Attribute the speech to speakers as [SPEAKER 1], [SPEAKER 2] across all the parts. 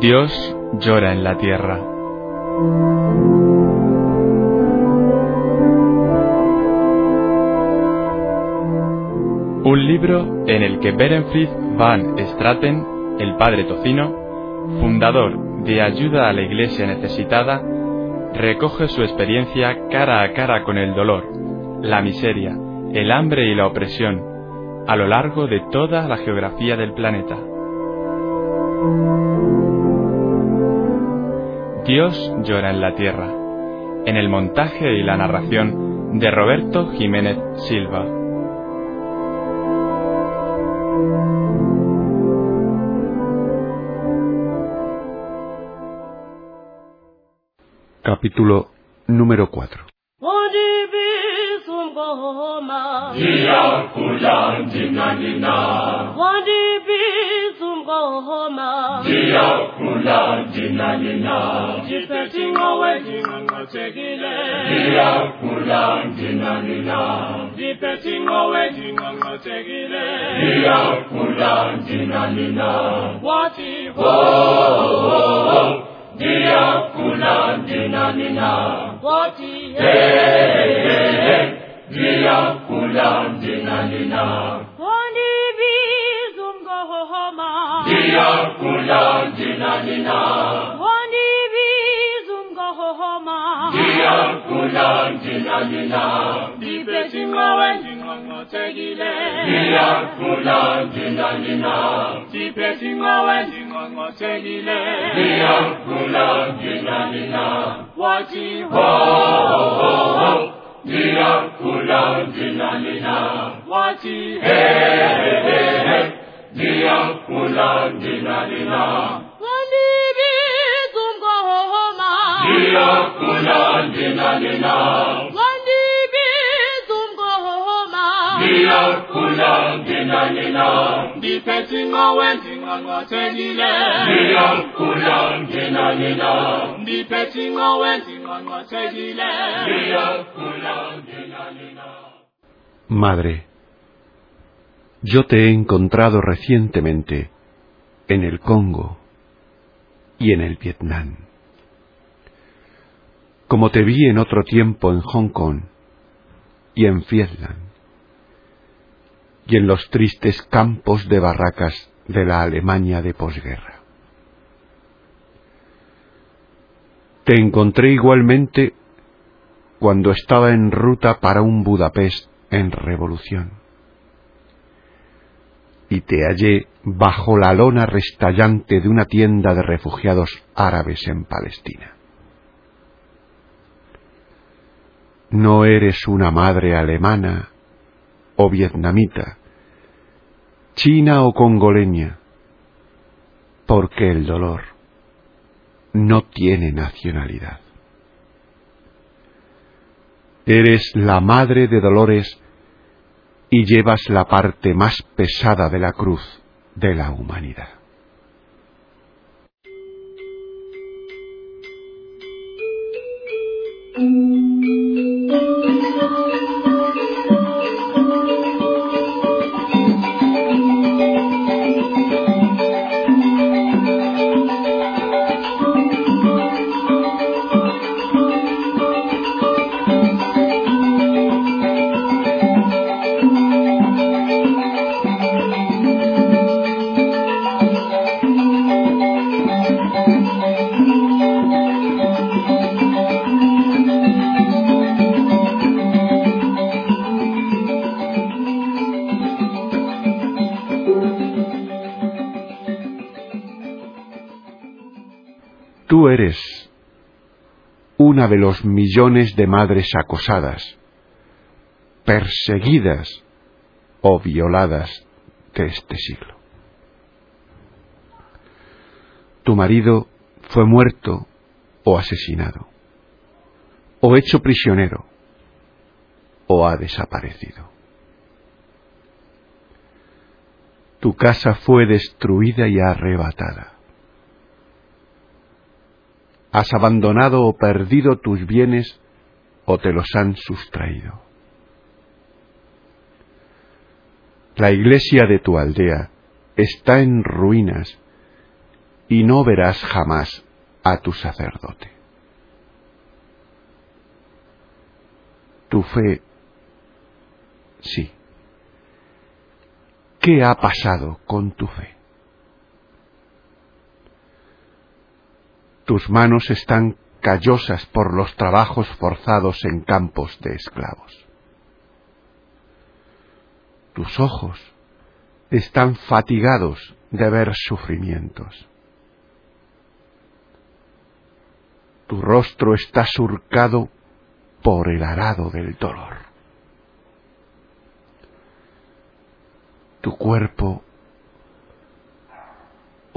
[SPEAKER 1] Dios llora en la tierra. Un libro en el que Berenfried van Straten, el padre tocino, fundador de Ayuda a la Iglesia Necesitada, recoge su experiencia cara a cara con el dolor, la miseria, el hambre y la opresión a lo largo de toda la geografía del planeta. Dios llora en la tierra, en el montaje y la narración de Roberto Jiménez Silva.
[SPEAKER 2] Capítulo número 4
[SPEAKER 3] nina nina jipetinga wetinga ngotegile iyakula nina nina jipetinga wetinga ngotegile iyakula nina nina wati wo iyakula nina nina wati hey hey hey iyakula nina nina Dia kula jina jina. Wani bizunga hohoma. Dia kula jina jina. Dibe jinga wenjinga ngotegile. Dia kula jina jina. Dibe jinga wenjinga ngotegile. Dia kula jina jina. Wati ho ho ho. Dia kula jina jina. Wati he he he. Dina Wani homa dina Wani homa dina dina dina.
[SPEAKER 2] Madre, yo te he encontrado recientemente en el Congo y en el Vietnam. Como te vi en otro tiempo en Hong Kong y en Vietnam y en los tristes campos de barracas de la Alemania de posguerra. Te encontré igualmente cuando estaba en ruta para un Budapest en revolución. Y te hallé bajo la lona restallante de una tienda de refugiados árabes en Palestina. No eres una madre alemana o vietnamita, china o congoleña, porque el dolor no tiene nacionalidad. Eres la madre de dolores y llevas la parte más pesada de la cruz de la humanidad. Tú eres una de los millones de madres acosadas, perseguidas o violadas de este siglo. Tu marido fue muerto o asesinado, o hecho prisionero, o ha desaparecido. Tu casa fue destruida y arrebatada has abandonado o perdido tus bienes o te los han sustraído. La iglesia de tu aldea está en ruinas y no verás jamás a tu sacerdote. Tu fe, sí. ¿Qué ha pasado con tu fe? Tus manos están callosas por los trabajos forzados en campos de esclavos. Tus ojos están fatigados de ver sufrimientos. Tu rostro está surcado por el arado del dolor. Tu cuerpo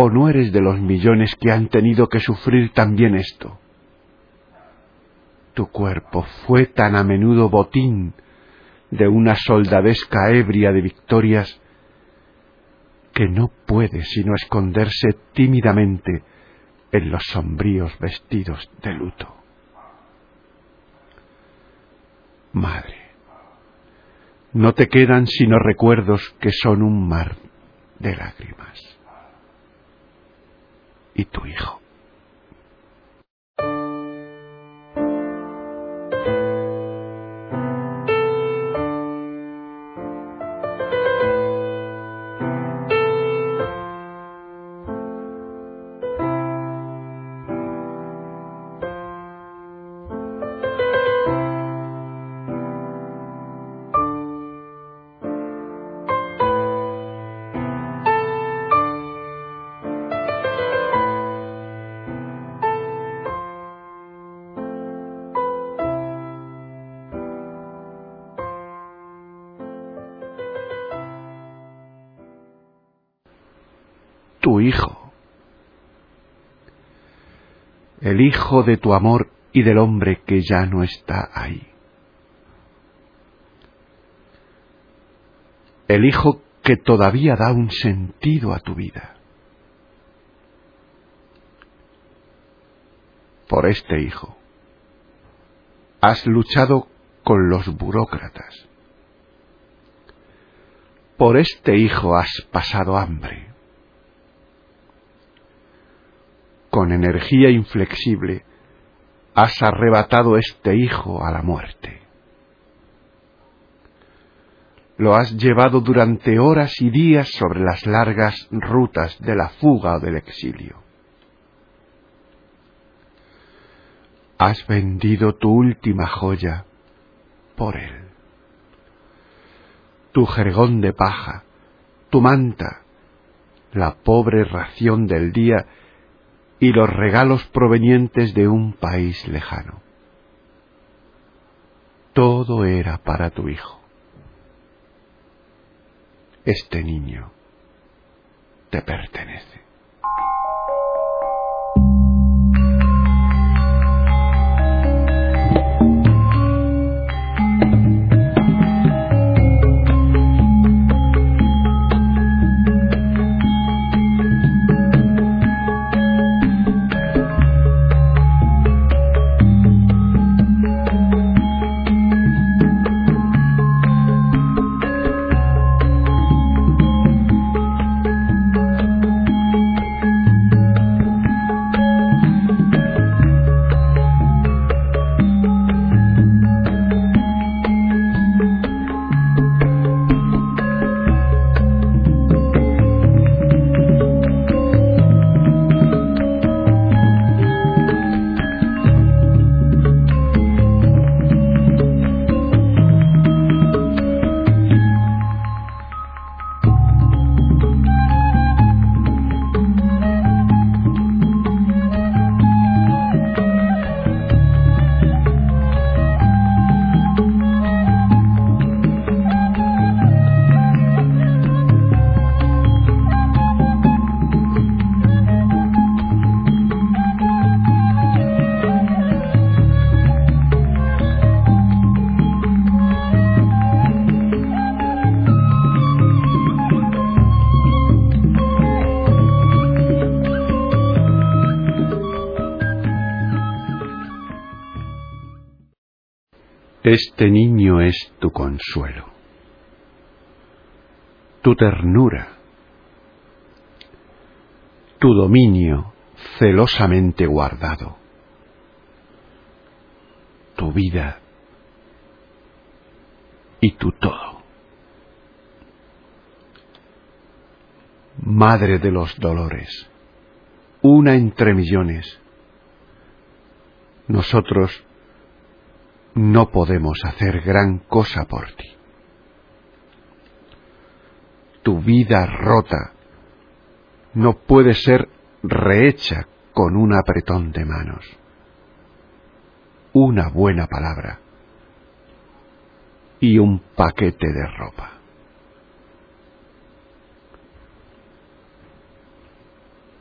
[SPEAKER 2] ¿O no eres de los millones que han tenido que sufrir también esto? Tu cuerpo fue tan a menudo botín de una soldadesca ebria de victorias que no puede sino esconderse tímidamente en los sombríos vestidos de luto. Madre, no te quedan sino recuerdos que son un mar de lágrimas. Y tu hijo. Tu Hijo, el Hijo de tu amor y del hombre que ya no está ahí. El Hijo que todavía da un sentido a tu vida. Por este Hijo has luchado con los burócratas. Por este Hijo has pasado hambre. Con energía inflexible, has arrebatado este hijo a la muerte. Lo has llevado durante horas y días sobre las largas rutas de la fuga o del exilio. Has vendido tu última joya por él. Tu jergón de paja, tu manta, la pobre ración del día y los regalos provenientes de un país lejano. Todo era para tu hijo. Este niño te pertenece. Este niño es tu consuelo, tu ternura, tu dominio celosamente guardado, tu vida y tu todo. Madre de los dolores, una entre millones, nosotros no podemos hacer gran cosa por ti. Tu vida rota no puede ser rehecha con un apretón de manos. Una buena palabra y un paquete de ropa.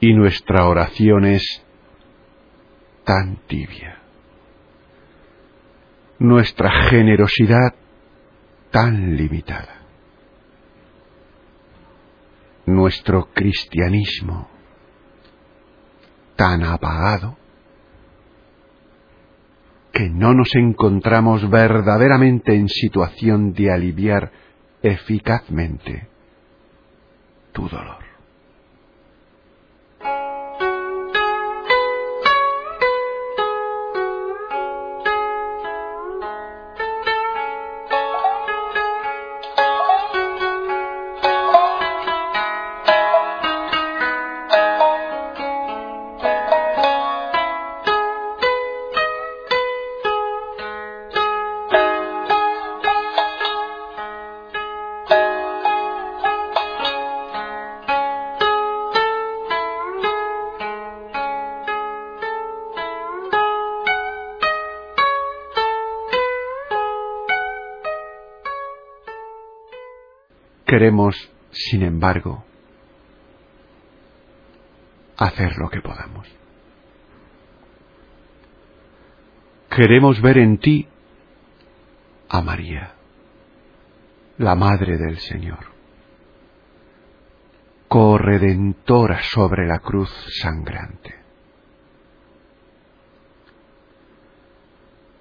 [SPEAKER 2] Y nuestra oración es tan tibia. Nuestra generosidad tan limitada. Nuestro cristianismo tan apagado que no nos encontramos verdaderamente en situación de aliviar eficazmente tu dolor. Queremos, sin embargo, hacer lo que podamos. Queremos ver en ti a María, la Madre del Señor, corredentora sobre la cruz sangrante.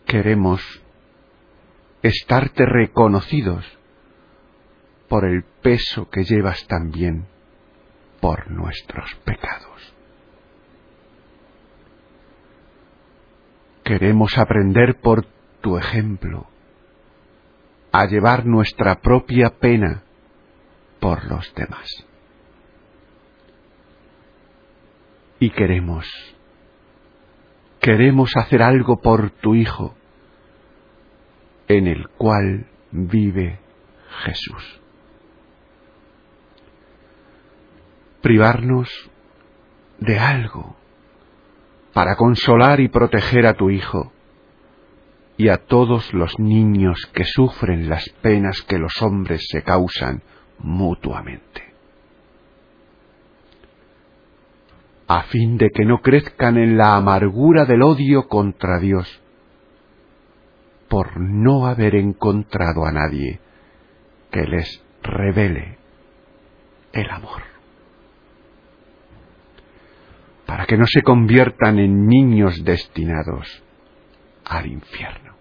[SPEAKER 2] Queremos estarte reconocidos por el peso que llevas también por nuestros pecados. Queremos aprender por tu ejemplo a llevar nuestra propia pena por los demás. Y queremos, queremos hacer algo por tu Hijo, en el cual vive Jesús. Privarnos de algo para consolar y proteger a tu Hijo y a todos los niños que sufren las penas que los hombres se causan mutuamente, a fin de que no crezcan en la amargura del odio contra Dios, por no haber encontrado a nadie que les revele el amor para que no se conviertan en niños destinados al infierno.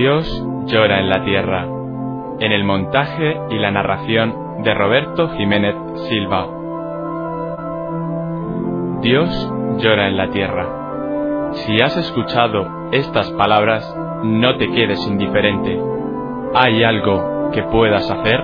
[SPEAKER 1] Dios llora en la tierra. En el montaje y la narración de Roberto Jiménez Silva. Dios llora en la tierra. Si has escuchado estas palabras, no te quedes indiferente. ¿Hay algo que puedas hacer?